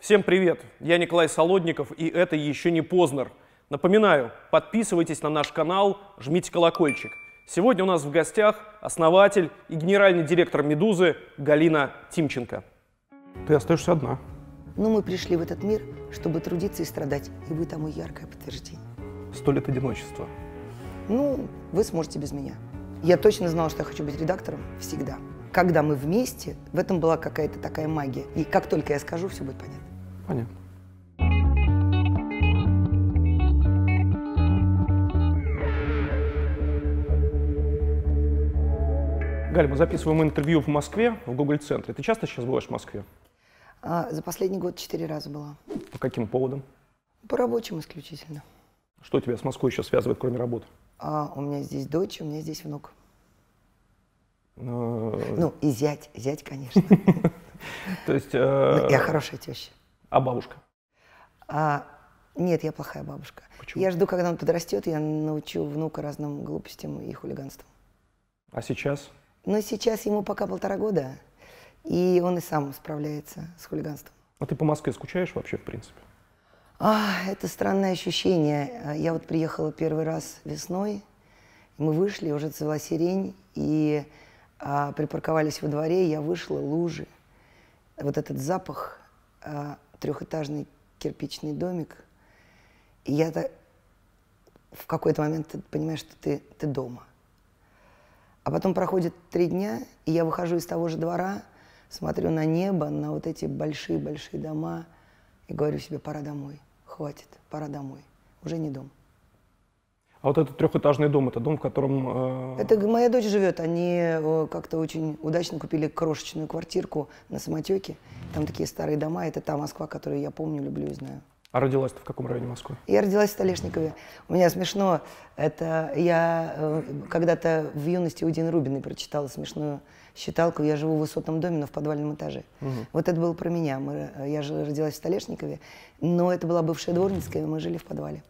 Всем привет! Я Николай Солодников, и это еще не Познер. Напоминаю, подписывайтесь на наш канал, жмите колокольчик. Сегодня у нас в гостях основатель и генеральный директор «Медузы» Галина Тимченко. Ты остаешься одна. Но мы пришли в этот мир, чтобы трудиться и страдать, и вы тому яркое подтверждение. Сто лет одиночества. Ну, вы сможете без меня. Я точно знала, что я хочу быть редактором всегда. Когда мы вместе, в этом была какая-то такая магия. И как только я скажу, все будет понятно. Понятно. Галь, мы записываем интервью в Москве, в Google-центре. Ты часто сейчас бываешь в Москве? А, за последний год четыре раза была. По каким поводам? По рабочим исключительно. Что тебя с Москвой еще связывает, кроме работы? А у меня здесь дочь, у меня здесь внук. Э, Ну, и зять, зять, конечно. То есть... э, Я хорошая теща. А бабушка? А, нет, я плохая бабушка. Почему? Я жду, когда он подрастет, я научу внука разным глупостям и хулиганствам. А сейчас? Но сейчас ему пока полтора года, и он и сам справляется с хулиганством. А ты по Москве скучаешь вообще, в принципе? А, это странное ощущение. А, Я вот приехала первый раз весной, мы вышли, уже цвела сирень, и а, припарковались во дворе, я вышла, лужи. Вот этот запах, а, трехэтажный кирпичный домик. И я так в какой-то момент ты понимаешь, что ты, ты дома. А потом проходит три дня, и я выхожу из того же двора, смотрю на небо, на вот эти большие-большие дома, и говорю себе, пора домой, хватит, пора домой. Уже не дом. А вот этот трехэтажный дом, это дом, в котором... э, Это моя дочь живет, они э, как-то очень удачно купили крошечную квартирку на самотеке. Там такие старые дома, это та Москва, которую я помню, люблю и знаю. А родилась ты в каком районе Москвы? Я родилась в Столешникове. У меня смешно, это я э, когда-то в юности у Дины Рубиной прочитала смешную считалку. Я живу в высотном доме, но в подвальном этаже. Вот это было про меня. Мы, э, я же родилась в Столешникове, но это была бывшая дворницкая, и мы жили в подвале.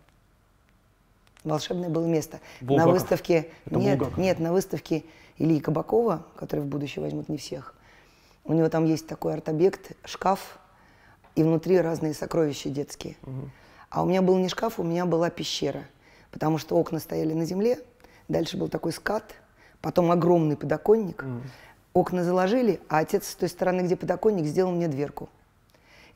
Волшебное было место. На Булгаков. выставке... Это нет, Булгаков. нет, на выставке Ильи Кабакова, который в будущее возьмут не всех, у него там есть такой арт-объект, шкаф, и внутри разные сокровища детские. А у меня был не шкаф, у меня была пещера, потому что окна стояли на земле, дальше был такой скат, потом огромный подоконник, окна заложили, а отец с той стороны, где подоконник, сделал мне дверку.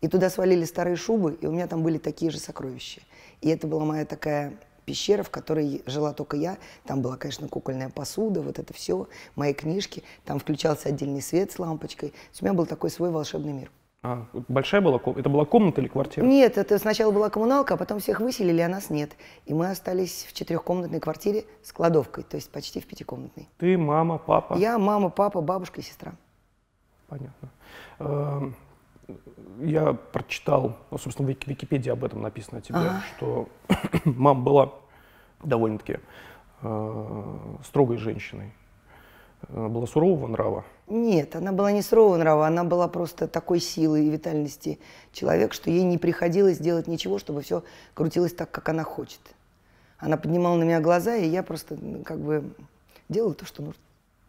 И туда свалили старые шубы, и у меня там были такие же сокровища. И это была моя такая пещера, в которой жила только я. Там была, конечно, кукольная посуда, вот это все, мои книжки. Там включался отдельный свет с лампочкой. То есть у меня был такой свой волшебный мир. А, большая была комната? Это была комната или квартира? Нет, это сначала была коммуналка, а потом всех выселили, а нас нет. И мы остались в четырехкомнатной квартире с кладовкой, то есть почти в пятикомнатной. Ты, мама, папа? Я, мама, папа, бабушка и сестра. Понятно. Я прочитал, ну, собственно, в Вики- Википедии об этом написано о тебе, Ага. что мама была довольно-таки э, строгой женщиной. Э, Была сурового нрава. Нет, она была не сурового нрава, она была просто такой силы и витальности человек, что ей не приходилось делать ничего, чтобы все крутилось так, как она хочет. Она поднимала на меня глаза, и я просто ну, как бы делала то, что нужно.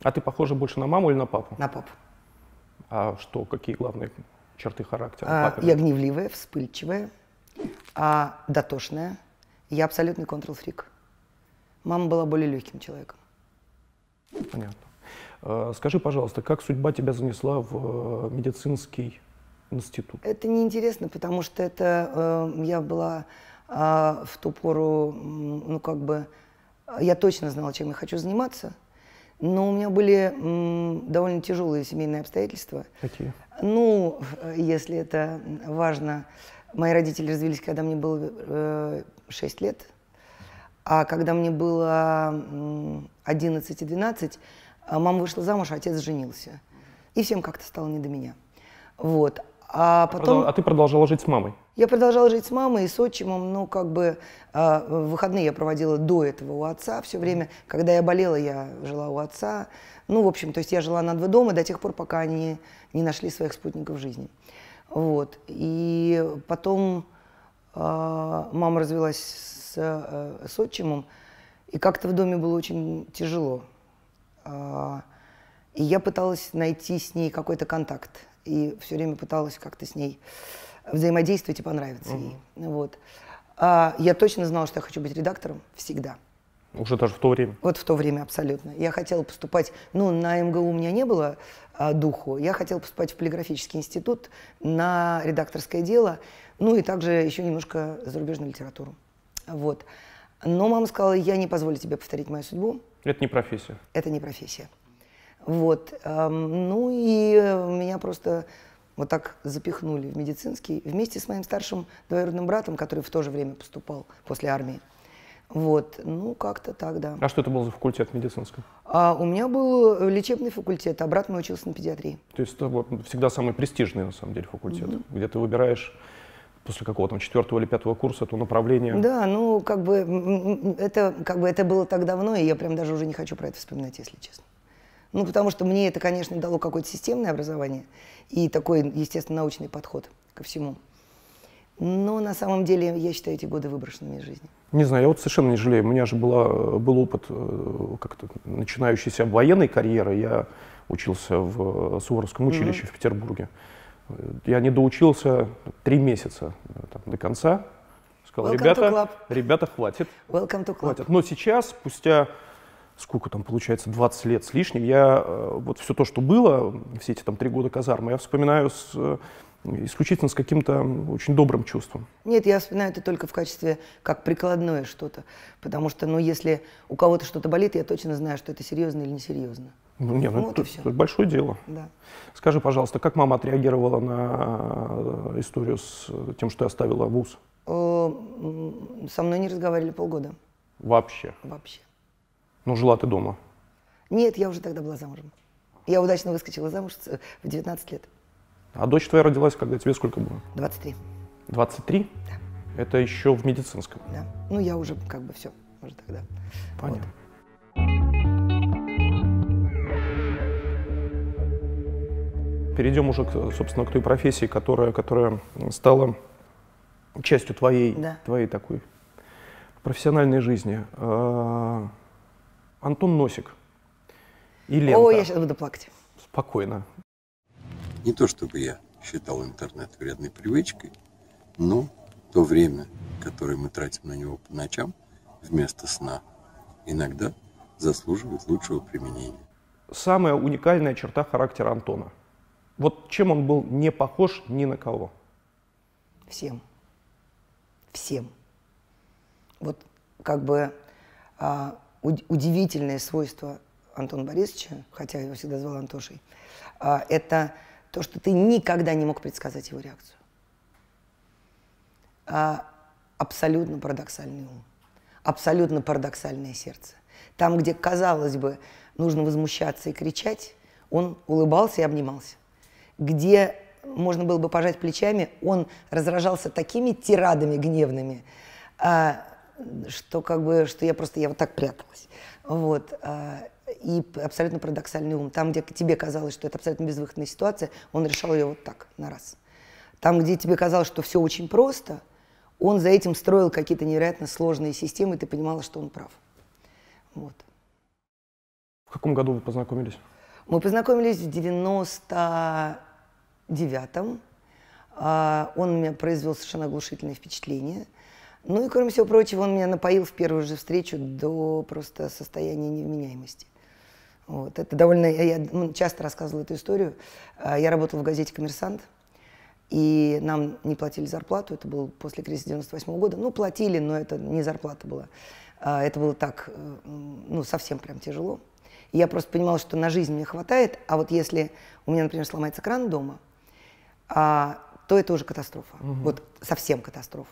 А ты похожа больше на маму или на папу? На папу. А что, какие главные черты характера А, я гневливая, вспыльчивая, а дотошная. Я абсолютный контрол-фрик. Мама была более легким человеком. Понятно. Э, Скажи, пожалуйста, как судьба тебя занесла в э, медицинский институт? Это неинтересно, потому что это э, я была а, в ту пору, ну как бы, я точно знала, чем я хочу заниматься, но у меня были м, довольно тяжелые семейные обстоятельства. Какие? Ну, э, если это важно, мои родители развелись, когда мне было э, 6 лет, а когда мне было м, 11 и 12, а мама вышла замуж, а отец женился. И всем как-то стало не до меня. Вот. А потом... Продол- А ты продолжала жить с мамой? Я продолжала жить с мамой и с отчимом, ну, как бы, в выходные я проводила до этого у отца все время. Когда я болела, я жила у отца. Ну, в общем, то есть я жила на два дома до тех пор, пока они не нашли своих спутников жизни. Вот. И потом а, мама развелась с, э, с отчимом, и как-то в доме было очень тяжело. А, И я пыталась найти с ней какой-то контакт. И все время пыталась как-то с ней взаимодействовать и понравиться ей. Вот. А я точно знала, что я хочу быть редактором всегда. Уже даже в то время? Вот в то время абсолютно. Я хотела поступать, ну, на МГУ у меня не было а, духу, я хотела поступать в полиграфический институт на редакторское дело, ну и также еще немножко зарубежную литературу. Вот. Но мама сказала, я не позволю тебе повторить мою судьбу. Это не профессия? Это не профессия. Вот. Эм, ну и меня просто вот так запихнули в медицинский вместе с моим старшим двоюродным братом, который в то же время поступал после армии. Вот, ну как-то так, да. А что это был за факультет медицинский? А у меня был лечебный факультет, а брат мой учился на педиатрии. То есть это вот, всегда самый престижный, на самом деле, факультет, mm-hmm. где ты выбираешь после какого там четвертого или пятого курса то направление. Да, ну как бы это как бы это было так давно, и я прям даже уже не хочу про это вспоминать, если честно. Ну потому что мне это, конечно, дало какое-то системное образование и такой, естественно, научный подход ко всему. Но на самом деле я считаю эти годы выброшенными из жизни. Не знаю, я вот совершенно не жалею. У меня же была, был опыт э, как-то начинающейся военной карьеры. Я учился в Суворовском училище mm-hmm. в Петербурге. Я не доучился три месяца э, там, до конца. Сказал, Welcome ребята, ребята, хватит. Welcome to club. хватит. Но сейчас, спустя сколько там получается, 20 лет с лишним, я э, вот все то, что было, все эти там три года казармы, я вспоминаю с, э, исключительно с каким-то очень добрым чувством. Нет, я вспоминаю это только в качестве как прикладное что-то, потому что, ну, если у кого-то что-то болит, я точно знаю, что это серьезно или несерьезно. Ну, нет, ну, вот это, это большое дело. Да. Скажи, пожалуйста, как мама отреагировала на э, историю с тем, что я оставила вуз? Со мной не разговаривали полгода. Вообще? Вообще. Ну, жила ты дома? Нет, я уже тогда была замужем. Я удачно выскочила замуж в 19 лет. А дочь твоя родилась, когда тебе сколько было? 23. 23? Да. Это еще в медицинском? Да. Ну, я уже как бы все, уже тогда. Понятно. Вот. Перейдем уже, собственно, к той профессии, которая, которая стала частью твоей, да. твоей такой профессиональной жизни. Антон Носик и Лента. О, я сейчас буду плакать. Спокойно. Не то чтобы я считал интернет вредной привычкой, но то время, которое мы тратим на него по ночам вместо сна, иногда заслуживает лучшего применения. Самая уникальная черта характера Антона. Вот чем он был не похож ни на кого? Всем. Всем. Вот как бы а, удивительное свойство Антона Борисовича, хотя я его всегда звал Антошей, а, это то, что ты никогда не мог предсказать его реакцию. А, абсолютно парадоксальный ум, абсолютно парадоксальное сердце. Там, где, казалось бы, нужно возмущаться и кричать, он улыбался и обнимался. Где можно было бы пожать плечами, он разражался такими тирадами гневными, а, что как бы, что я просто, я вот так пряталась. Вот. А, и абсолютно парадоксальный ум. Там, где тебе казалось, что это абсолютно безвыходная ситуация, он решал ее вот так, на раз. Там, где тебе казалось, что все очень просто, он за этим строил какие-то невероятно сложные системы, и ты понимала, что он прав. Вот. В каком году вы познакомились? Мы познакомились в 99-м. А, он у меня произвел совершенно оглушительное впечатление – ну и, кроме всего прочего, он меня напоил в первую же встречу до просто состояния невменяемости. Вот. Это довольно... Я ну, часто рассказывала эту историю. А, я работала в газете «Коммерсант», и нам не платили зарплату. Это было после кризиса 98 года. Ну, платили, но это не зарплата была. А, это было так, э, ну, совсем прям тяжело. И я просто понимала, что на жизнь мне хватает, а вот если у меня, например, сломается кран дома, а, то это уже катастрофа. Угу. Вот совсем катастрофа.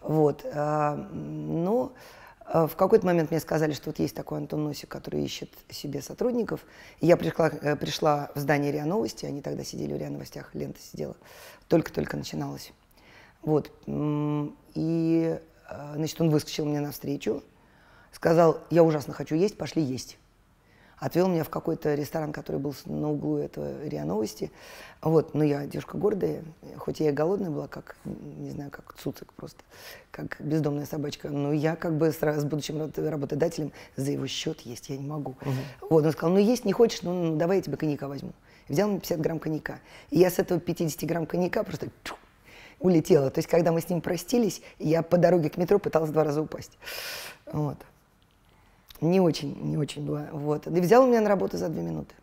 Вот. А, но а, в какой-то момент мне сказали, что вот есть такой Антон Носик, который ищет себе сотрудников. Я пришла, э, пришла в здание РИА Новости, они тогда сидели в РИА Новостях, лента сидела, только-только начиналась. Вот. И, значит, он выскочил мне навстречу, сказал, я ужасно хочу есть, пошли есть отвел меня в какой-то ресторан, который был на углу этого РИА Новости. Вот, но я девушка гордая, хоть я и голодная была, как, не знаю, как цуцик просто, как бездомная собачка, но я как бы с, с будущим работодателем за его счет есть, я не могу. Угу. Вот, он сказал, ну есть не хочешь, ну, ну давай я тебе коньяка возьму. Взял мне 50 грамм коньяка. И я с этого 50 грамм коньяка просто улетела. То есть, когда мы с ним простились, я по дороге к метро пыталась два раза упасть. Вот. Не очень, не очень было. Вот. И взял меня на работу за две минуты.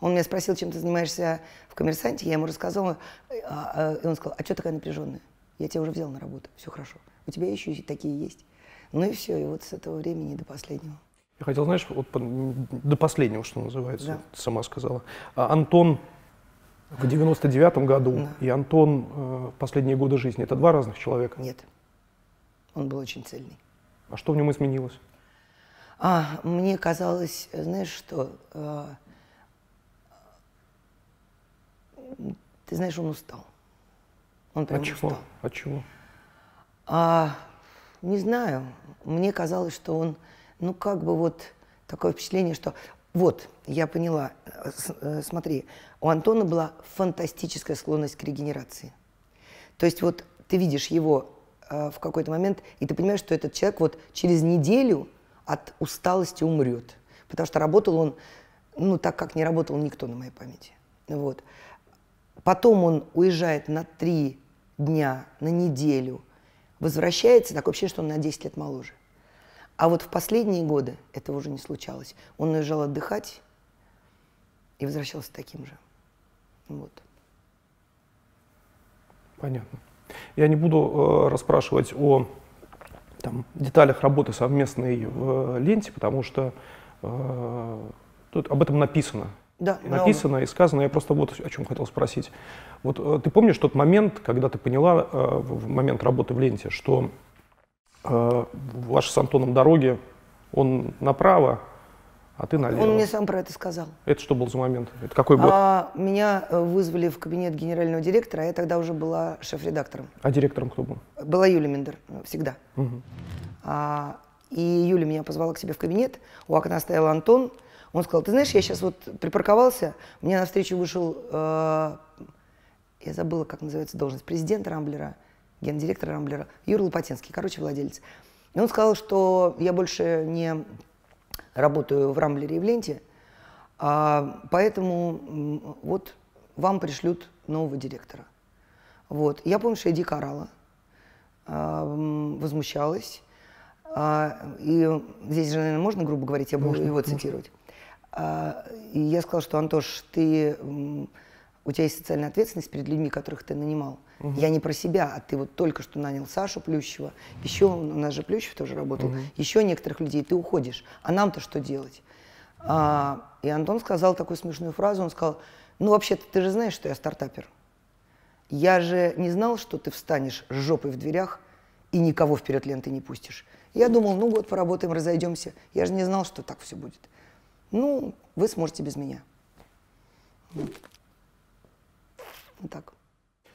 Он меня спросил, чем ты занимаешься в коммерсанте. Я ему рассказала, а, а, и он сказал, а что такая напряженная? Я тебя уже взял на работу, все хорошо. У тебя еще такие есть. Ну и все, и вот с этого времени до последнего. Я хотел, знаешь, вот до последнего, что называется, Да. ты сама сказала. А Антон в 99-м году Да. и Антон э, последние годы жизни – это два разных человека. Нет. Он был очень цельный. А что в нем изменилось? А, мне казалось, знаешь что, э, ты знаешь, он устал. Он прям От чего? устал. От чего? А, не знаю, мне казалось, что он, ну как бы вот такое впечатление, что вот, я поняла, э, с- э, смотри, у Антона была фантастическая склонность к регенерации. То есть вот ты видишь его э, в какой-то момент, и ты понимаешь, что этот человек вот через неделю от усталости умрет. Потому что работал он, ну так как не работал никто на моей памяти. Вот. Потом он уезжает на три дня, на неделю, возвращается, такое ощущение, что он на 10 лет моложе. А вот в последние годы этого уже не случалось. Он уезжал отдыхать и возвращался таким же. Вот. Понятно. Я не буду э, расспрашивать о там, деталях работы совместной в э, ленте, потому что э, тут об этом написано. Да, написано и сказано. Я просто вот о чем хотел спросить. Вот э, ты помнишь тот момент, когда ты поняла э, в в момент работы в ленте, что э, ваши с Антоном дороги, он направо, а ты налево? Он мне сам про это сказал. Это что был за момент? Это какой год? А, меня э, вызвали в кабинет генерального директора, а я тогда уже была шеф-редактором. А директором кто был? Была Юля Миндер, э, всегда. Мгм. А, и Юля меня позвала к себе в кабинет, у окна стоял Антон. Он сказал, ты знаешь, я сейчас вот припарковался, мне навстречу вышел, э, я забыла, как называется должность, президент Рамблера, гендиректор Рамблера, Юра Лопатинский, короче, владелец. И он сказал, что я больше не работаю в Рамблере и в Ленте, а, поэтому вот вам пришлют нового директора. Вот. Я помню, что я дико орала, а, возмущалась. А, И здесь же, наверное, можно грубо говорить, я буду его цитировать. А, И я сказала, что, Антош, ты, у тебя есть социальная ответственность перед людьми, которых ты нанимал. Я не про себя, а ты вот только что нанял Сашу Плющева, еще у нас же Плющев тоже работал, еще некоторых людей, ты уходишь. А нам-то что делать? А, и Антон сказал такую смешную фразу, он сказал, ну вообще-то ты же знаешь, что я стартапер. Я же не знал, что ты встанешь с жопой в дверях и никого вперед ленты не пустишь. Я думал, ну год поработаем, разойдемся. Я же не знал, что так все будет. Ну, вы сможете без меня. Вот. Вот так.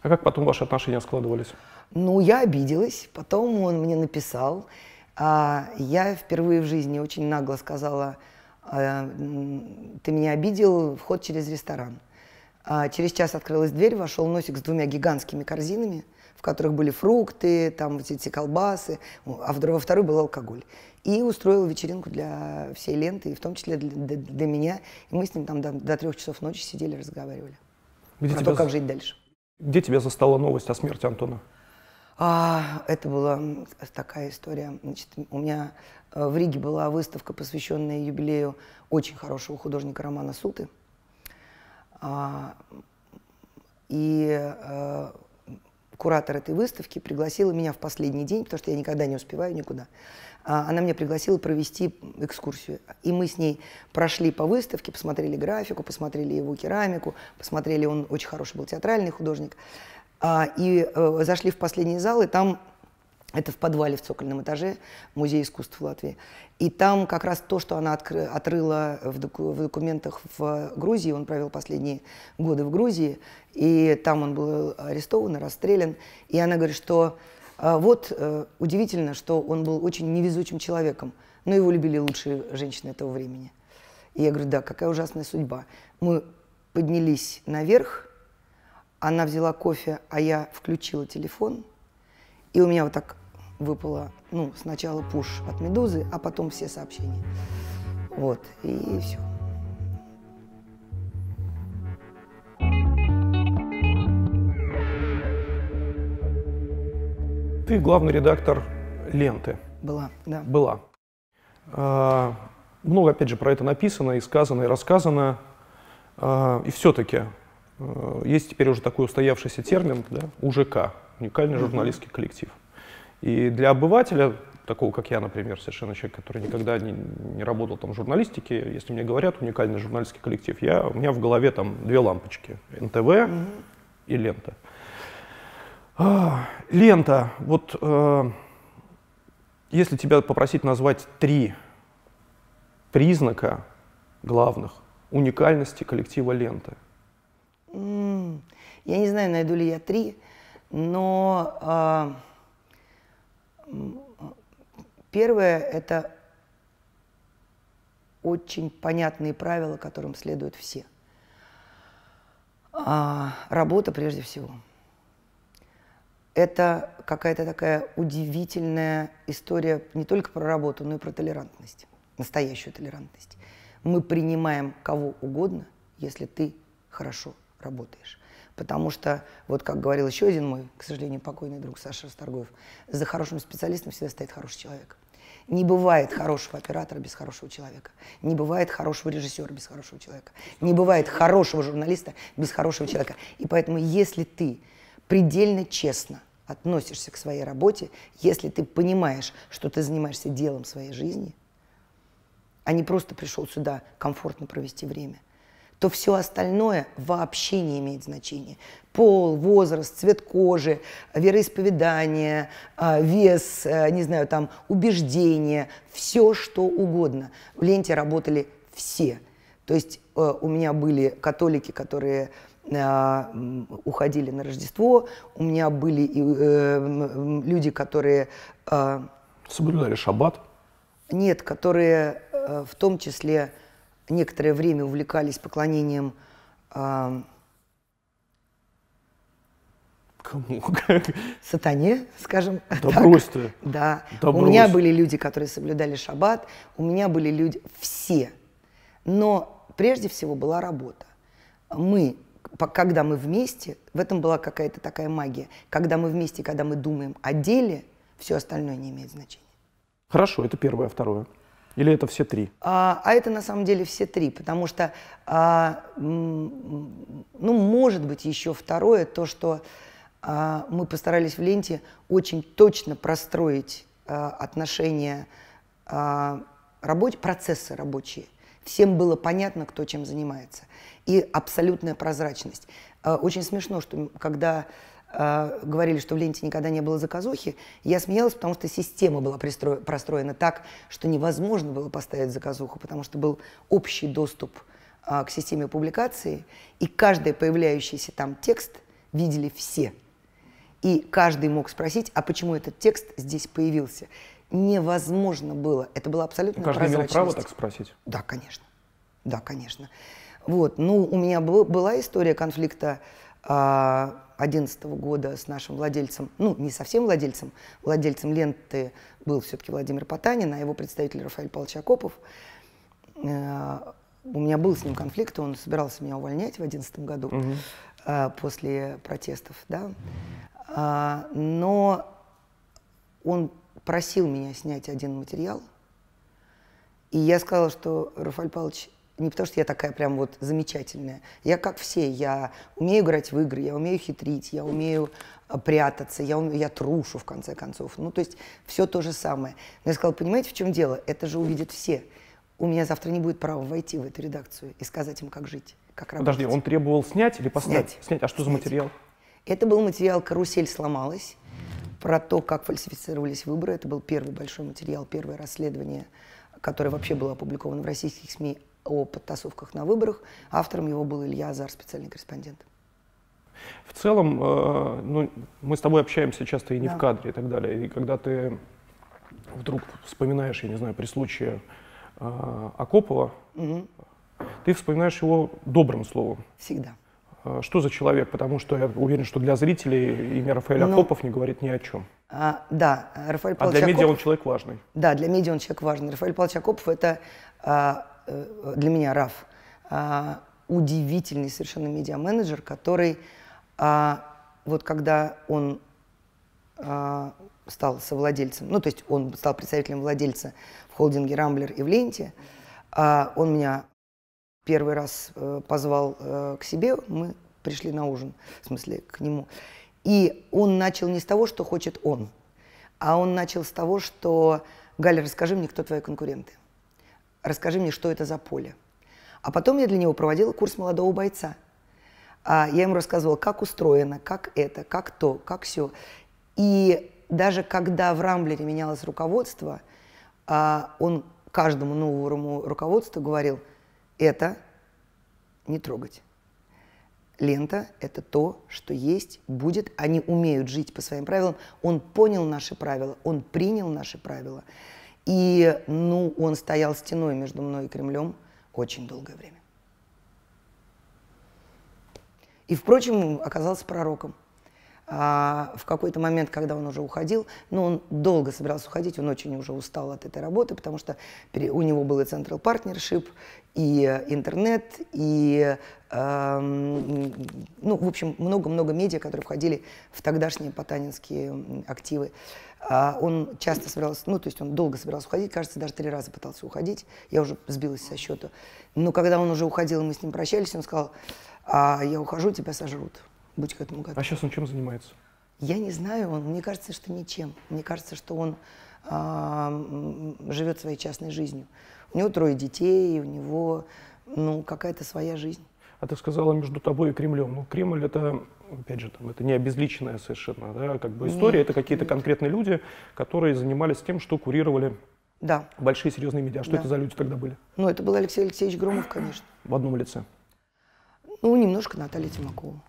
А как потом ваши отношения складывались? Ну, я обиделась. Потом он мне написал. А, я впервые в жизни очень нагло сказала, а, ты меня обидел, вход через ресторан. А, через час открылась дверь, вошел носик с двумя гигантскими корзинами, в которых были фрукты, там вот эти колбасы, а во второй был алкоголь. И устроил вечеринку для всей ленты, и в том числе для, для- для меня. И мы с ним там до, до трех часов ночи сидели, разговаривали. Где про тебя, то, как жить дальше. где тебя застала новость о смерти Антона? А, это была такая история. Значит, у меня э, в Риге была выставка, посвященная юбилею очень хорошего художника Романа Суты. А, и э, куратор этой выставки пригласила меня в последний день, потому что я никогда не успеваю никуда. А, она меня пригласила провести экскурсию. И мы с ней прошли по выставке, посмотрели графику, посмотрели его керамику, посмотрели, он очень хороший был театральный художник. А, и э, зашли в последний зал, и там это в подвале в цокольном этаже Музея искусств Латвии. И там как раз то, что она откры- отрыла в, доку- в документах в Грузии, он провел последние годы в Грузии, и там он был арестован и расстрелян. И она говорит, что вот э, удивительно, что он был очень невезучим человеком, но его любили лучшие женщины этого времени. И я говорю, да, какая ужасная судьба. Мы поднялись наверх, она взяла кофе, а я включила телефон, и у меня вот так выпало, ну, сначала пуш от «Медузы», а потом все сообщения. Вот, и все. Ты главный редактор ленты. Была, да. Была. А, много, опять же, про это написано, и сказано, и рассказано. А, и все-таки а, есть теперь уже такой устоявшийся термин, да, УЖК, уникальный журналистский коллектив. И для обывателя, такого как я, например, совершенно человек, который никогда не, не работал там в журналистике, если мне говорят уникальный журналистский коллектив, я, у меня в голове там две лампочки, НТВ mm-hmm. и лента. А, лента, вот э, если тебя попросить назвать три признака главных уникальности коллектива ленты. Mm, я не знаю, найду ли я три, но э, первое это очень понятные правила, которым следуют все. А, работа прежде всего это какая-то такая удивительная история не только про работу, но и про толерантность, настоящую толерантность. Мы принимаем кого угодно, если ты хорошо работаешь. Потому что, вот как говорил еще один мой, к сожалению, покойный друг Саша Расторгуев, за хорошим специалистом всегда стоит хороший человек. Не бывает хорошего оператора без хорошего человека. Не бывает хорошего режиссера без хорошего человека. Не бывает хорошего журналиста без хорошего человека. И поэтому, если ты предельно честно относишься к своей работе, если ты понимаешь, что ты занимаешься делом своей жизни, а не просто пришел сюда комфортно провести время, то все остальное вообще не имеет значения. Пол, возраст, цвет кожи, вероисповедание, а, вес, а, не знаю, там, убеждения, все что угодно. В ленте работали все. То есть э, у меня были католики, которые уходили на Рождество. У меня были и, э, люди, которые... Э, Соблюдали шаббат? Нет, которые э, в том числе некоторое время увлекались поклонением... Э, Кому? Сатане, скажем да так. брось ты. Да. да у брось. меня были люди, которые соблюдали шаббат, у меня были люди... Все. Но прежде всего была работа. Мы когда мы вместе, в этом была какая-то такая магия. Когда мы вместе, когда мы думаем о деле, все остальное не имеет значения. Хорошо, это первое, а второе. Или это все три? А, а это на самом деле все три, потому что, а, ну, может быть, еще второе, то, что а, мы постарались в ленте очень точно простроить а, отношения, а, рабоч... процессы рабочие. Всем было понятно, кто чем занимается и абсолютная прозрачность. А, очень смешно, что когда э, говорили, что в ленте никогда не было заказухи, я смеялась, потому что система была пристро... простроена так, что невозможно было поставить заказуху, потому что был общий доступ э, к системе публикации, и каждый появляющийся там текст видели все. И каждый мог спросить, а почему этот текст здесь появился. Невозможно было. Это было абсолютно Каждый имел право так спросить? Да, конечно. Да, конечно. Вот. Ну, у меня был, была история конфликта 2011 а, года с нашим владельцем, ну, не совсем владельцем, владельцем ленты был все-таки Владимир Потанин, а его представитель Рафаэль Павлович Акопов. А, у меня был с ним конфликт, он собирался меня увольнять в 2011 году угу. после протестов, да. А, но он просил меня снять один материал, и я сказала, что Рафаэль Павлович, не потому что я такая прям вот замечательная. Я как все, я умею играть в игры, я умею хитрить, я умею а, прятаться, я, умею, я трушу в конце концов. Ну, то есть все то же самое. Но я сказала, понимаете, в чем дело? Это же увидят все. У меня завтра не будет права войти в эту редакцию и сказать им, как жить, как работать. Подожди, он требовал снять или поставить? Снять. снять. А что снять. за материал? Это был материал «Карусель сломалась», про то, как фальсифицировались выборы. Это был первый большой материал, первое расследование, которое вообще было опубликовано в российских СМИ о подтасовках на выборах. Автором его был Илья Азар, специальный корреспондент. В целом, э, ну, мы с тобой общаемся часто и не да. в кадре и так далее. И когда ты вдруг вспоминаешь, я не знаю, при случае э, Акопова, угу. ты вспоминаешь его добрым словом. Всегда. Э, что за человек? Потому что я уверен, что для зрителей имя Рафаэль ну, Акопов не говорит ни о чем. А, да, Рафаэль Павлович А для медиа Акопов, он человек важный. Да, для медиа он человек важный. Рафаэль Павлович Акопов – это а, для меня Раф, а, удивительный совершенно медиа-менеджер, который а, вот когда он а, стал совладельцем, ну, то есть он стал представителем владельца в холдинге «Рамблер» и в «Ленте», он меня первый раз э, позвал э, к себе, мы пришли на ужин, в смысле, к нему. И он начал не с того, что хочет он, а он начал с того, что «Галя, расскажи мне, кто твои конкуренты. Расскажи мне, что это за поле». А потом я для него проводила курс молодого бойца. А я ему рассказывала, как устроено, как это, как то, как все. И даже когда в Рамблере менялось руководство, а, он каждому новому руководству говорил, это не трогать. Лента – это то, что есть, будет. Они умеют жить по своим правилам. Он понял наши правила, он принял наши правила. И, ну, он стоял стеной между мной и Кремлем очень долгое время. И, впрочем, оказался пророком. А в какой-то момент, когда он уже уходил, ну, он долго собирался уходить, он очень уже устал от этой работы, потому что у него был и Central Partnership, и интернет, и, э, ну, в общем, много-много медиа, которые входили в тогдашние потанинские активы. А он часто собирался, ну, то есть он долго собирался уходить, кажется, даже три раза пытался уходить, я уже сбилась со счета. Но когда он уже уходил, и мы с ним прощались, он сказал, а я ухожу, тебя сожрут. Будь к этому готов. А сейчас он чем занимается? Я не знаю, он, мне кажется, что ничем. Мне кажется, что он э, живет своей частной жизнью. У него трое детей, у него ну, какая-то своя жизнь. А ты сказала между тобой и Кремлем. Ну, Кремль это, опять же, там, это не обезличенная совершенно, да, как бы история. Нет, это какие-то конкретные люди, которые занимались тем, что курировали да. большие серьезные медиа. Что да. это за люди тогда были? Ну, это был Алексей Алексеевич Громов, конечно. В одном лице? Ну, немножко Наталья Тимакова.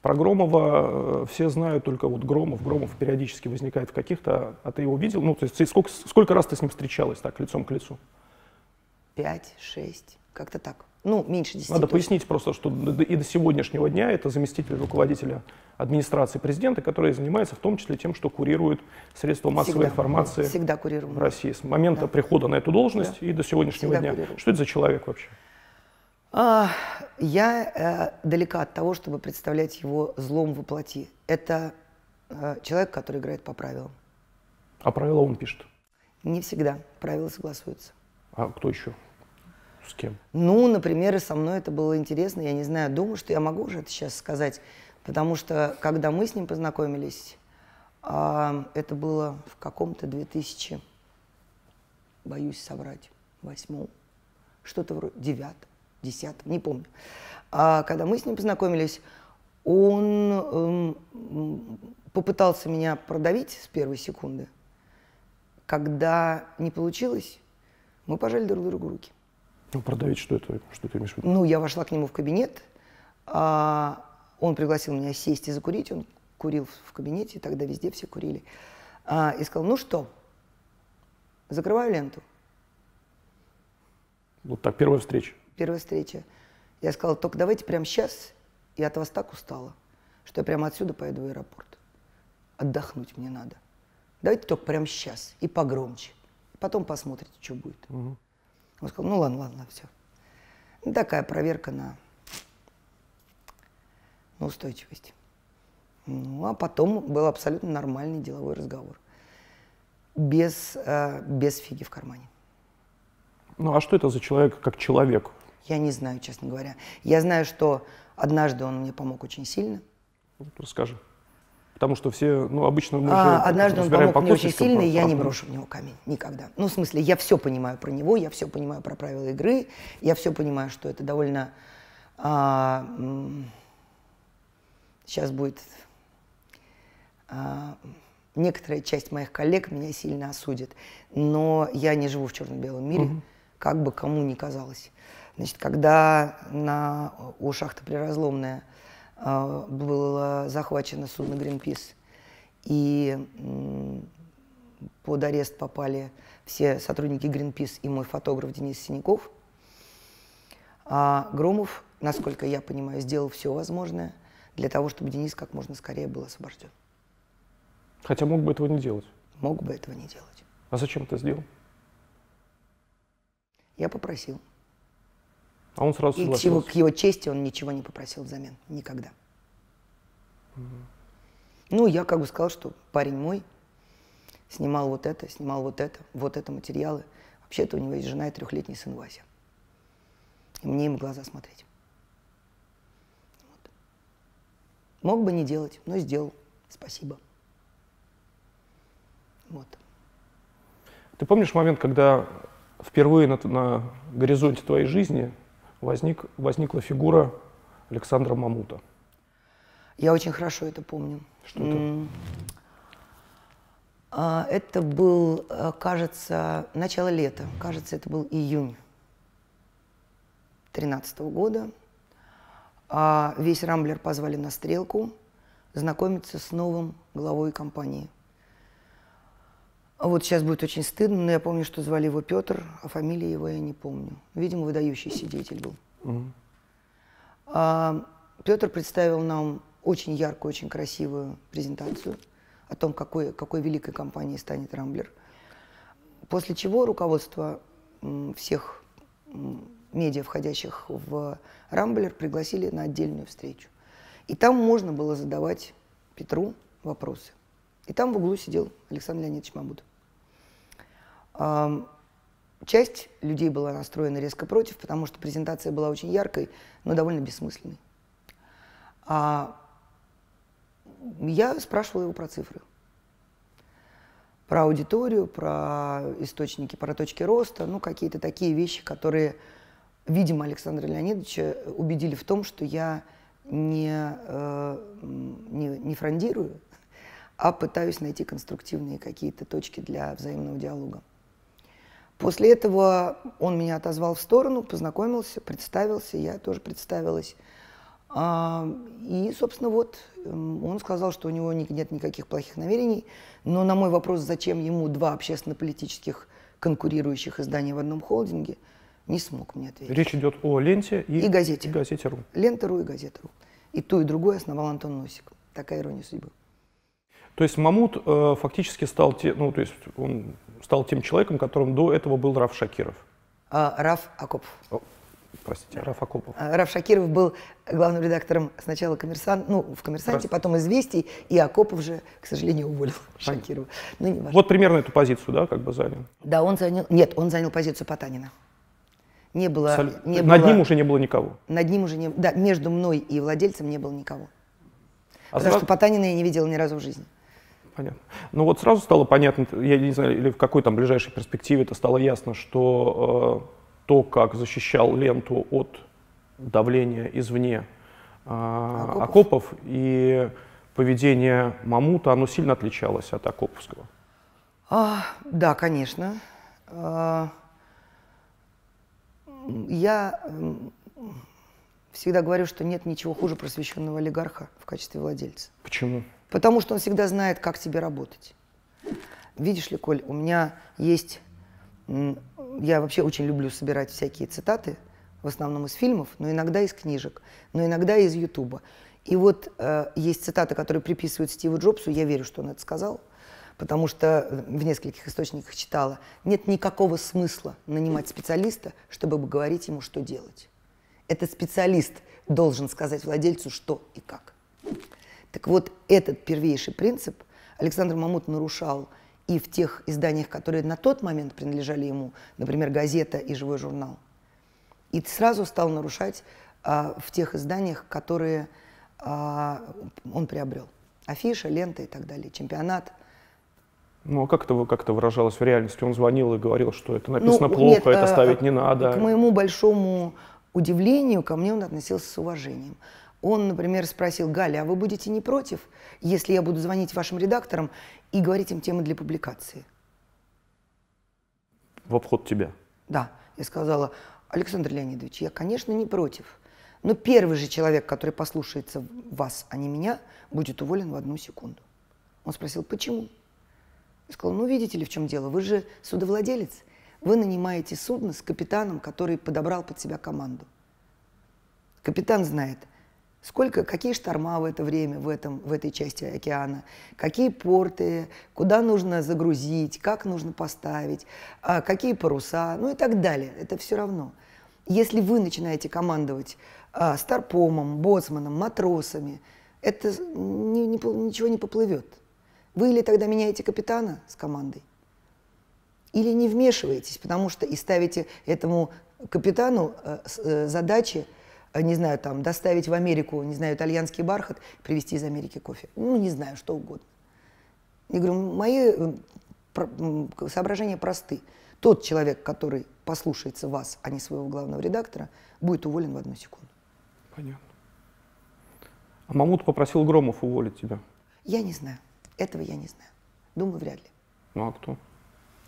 Про Громова э, все знают только вот Громов. Громов периодически возникает в каких-то... А ты его видел? Ну, то есть сколько, сколько раз ты с ним встречалась так, лицом к лицу? Пять, шесть, как-то так. Ну, меньше десяти. Надо точно. пояснить просто, что и до сегодняшнего дня это заместитель руководителя администрации президента, который занимается в том числе тем, что курирует средства массовой всегда, информации всегда в России с момента да. прихода на эту должность да. и до сегодняшнего всегда дня. Курирую. Что это за человек вообще? А, я э, далека от того, чтобы представлять его злом воплоти. Это э, человек, который играет по правилам. А правила он пишет? Не всегда. Правила согласуются. А кто еще? С кем? Ну, например, и со мной это было интересно. Я не знаю, думаю, что я могу уже это сейчас сказать. Потому что, когда мы с ним познакомились, э, это было в каком-то 2000, боюсь соврать, восьмом, что-то вроде девятом десятом, не помню. А когда мы с ним познакомились, он эм, попытался меня продавить с первой секунды. Когда не получилось, мы пожали друг другу руки. Ну, продавить что это? Что ты имеешь в виду? Ну, я вошла к нему в кабинет, а он пригласил меня сесть и закурить. Он курил в кабинете, тогда везде все курили. А, и сказал, ну что, закрываю ленту. Вот так, первая встреча первая встреча. Я сказала, только давайте прямо сейчас, я от вас так устала, что я прямо отсюда поеду в аэропорт. Отдохнуть мне надо. Давайте только прямо сейчас и погромче. Потом посмотрите, что будет. Угу. Он сказал, ну ладно, ладно, все. Ну, такая проверка на, на устойчивость. Ну, а потом был абсолютно нормальный деловой разговор. Без, э, без фиги в кармане. Ну а что это за человек как человек? Я не знаю, честно говоря. Я знаю, что однажды он мне помог очень сильно. Расскажи. Потому что все, ну, обычно мы а, же Однажды он помог мне очень сильно, и я не брошу в него камень. Никогда. Ну, в смысле, я все понимаю про него, я все понимаю про правила игры, я все понимаю, что это довольно... А, сейчас будет... А, некоторая часть моих коллег меня сильно осудит, но я не живу в черно-белом мире, угу. как бы кому ни казалось. Значит, когда на, у шахты Приразломная было захвачено судно «Гринпис», и под арест попали все сотрудники «Гринпис» и мой фотограф Денис Синяков, а Громов, насколько я понимаю, сделал все возможное для того, чтобы Денис как можно скорее был освобожден. Хотя мог бы этого не делать. Мог бы этого не делать. А зачем ты сделал? Я попросил. А он сразу И к его, к его чести он ничего не попросил взамен. Никогда. Угу. Ну, я как бы сказал, что парень мой, снимал вот это, снимал вот это, вот это материалы. Вообще-то у него есть жена и трехлетний сын Вася. И мне им в глаза смотреть. Вот. Мог бы не делать, но сделал. Спасибо. Вот. Ты помнишь момент, когда впервые на, на горизонте твоей жизни возник, возникла фигура Александра Мамута? Я очень хорошо это помню. Что это? А, это был, э, кажется, начало лета. Кажется, это был июнь 2013 года. А весь Рамблер позвали на стрелку знакомиться с новым главой компании. Вот сейчас будет очень стыдно, но я помню, что звали его Петр, а фамилии его я не помню. Видимо, выдающийся деятель был. Угу. А, Петр представил нам очень яркую, очень красивую презентацию о том, какой, какой великой компанией станет Рамблер. После чего руководство всех медиа, входящих в Рамблер, пригласили на отдельную встречу. И там можно было задавать Петру вопросы. И там в углу сидел Александр Леонидович Мамут. Часть людей была настроена резко против, потому что презентация была очень яркой, но довольно бессмысленной. А я спрашивала его про цифры. Про аудиторию, про источники, про точки роста, ну, какие-то такие вещи, которые, видимо, Александра Леонидовича убедили в том, что я не, э, не, не фрондирую, а пытаюсь найти конструктивные какие-то точки для взаимного диалога. После этого он меня отозвал в сторону, познакомился, представился, я тоже представилась. А, и, собственно, вот эм, он сказал, что у него нет никаких плохих намерений, но на мой вопрос, зачем ему два общественно-политических конкурирующих издания в одном холдинге, не смог мне ответить. Речь идет о ленте и, и газете. И газете .ру. Лента.ру и газета.ру. И ту, и другую основал Антон Носик. Такая ирония судьбы. То есть Мамут э, фактически стал, те, ну, то есть он стал тем человеком, которым до этого был Раф Шакиров. А, Раф Акопов. О, простите, Раф Акопов. А, Раф Шакиров был главным редактором сначала коммерсант, ну, в «Коммерсанте», Раз. потом «Известий», и Акопов же, к сожалению, уволил Шакирова. Ну, не важно. Вот примерно эту позицию, да, как бы занял? Да, он занял, нет, он занял позицию Потанина. Не было, Абсолютно. не Над было, ним уже не было никого? Над ним уже не да, между мной и владельцем не было никого. А Потому сразу... что Потанина я не видела ни разу в жизни. Понятно. Ну вот сразу стало понятно, я не знаю, или в какой там ближайшей перспективе это стало ясно, что э, то, как защищал ленту от давления извне э, окопов. окопов и поведение Мамута, оно сильно отличалось от окоповского. А, да, конечно. А, я всегда говорю, что нет ничего хуже просвещенного олигарха в качестве владельца. Почему? Потому что он всегда знает, как тебе работать. Видишь ли, Коль, у меня есть... Я вообще очень люблю собирать всякие цитаты, в основном из фильмов, но иногда из книжек, но иногда из Ютуба. И вот э, есть цитаты, которые приписывают Стиву Джобсу, я верю, что он это сказал, потому что в нескольких источниках читала, нет никакого смысла нанимать специалиста, чтобы говорить ему, что делать. Этот специалист должен сказать владельцу, что и как. Так вот, этот первейший принцип Александр Мамут нарушал и в тех изданиях, которые на тот момент принадлежали ему, например, «Газета» и «Живой журнал». И сразу стал нарушать а, в тех изданиях, которые а, он приобрел. Афиша, лента и так далее, чемпионат. Ну, а как это, как это выражалось в реальности? Он звонил и говорил, что это написано ну, плохо, нет, это а, ставить не надо. К моему большому удивлению, ко мне он относился с уважением. Он, например, спросил, Галя, а вы будете не против, если я буду звонить вашим редакторам и говорить им темы для публикации? В обход тебя? Да. Я сказала, Александр Леонидович, я, конечно, не против. Но первый же человек, который послушается вас, а не меня, будет уволен в одну секунду. Он спросил, почему? Я сказала, ну, видите ли, в чем дело? Вы же судовладелец. Вы нанимаете судно с капитаном, который подобрал под себя команду. Капитан знает – Сколько, какие шторма в это время в, этом, в этой части океана, какие порты, куда нужно загрузить, как нужно поставить, а, какие паруса, ну и так далее. Это все равно. Если вы начинаете командовать а, старпомом, боцманом, матросами, это не- не ничего не поплывет. Вы или тогда меняете капитана с командой, или не вмешиваетесь, потому что и ставите этому капитану э, э, задачи, не знаю, там, доставить в Америку, не знаю, итальянский бархат, привезти из Америки кофе. Ну, не знаю, что угодно. Я говорю, мои э, соображения просты. Тот человек, который послушается вас, а не своего главного редактора, будет уволен в одну секунду. Понятно. А Мамут попросил Громов уволить тебя. Я не знаю. Этого я не знаю. Думаю, вряд ли. Ну а кто?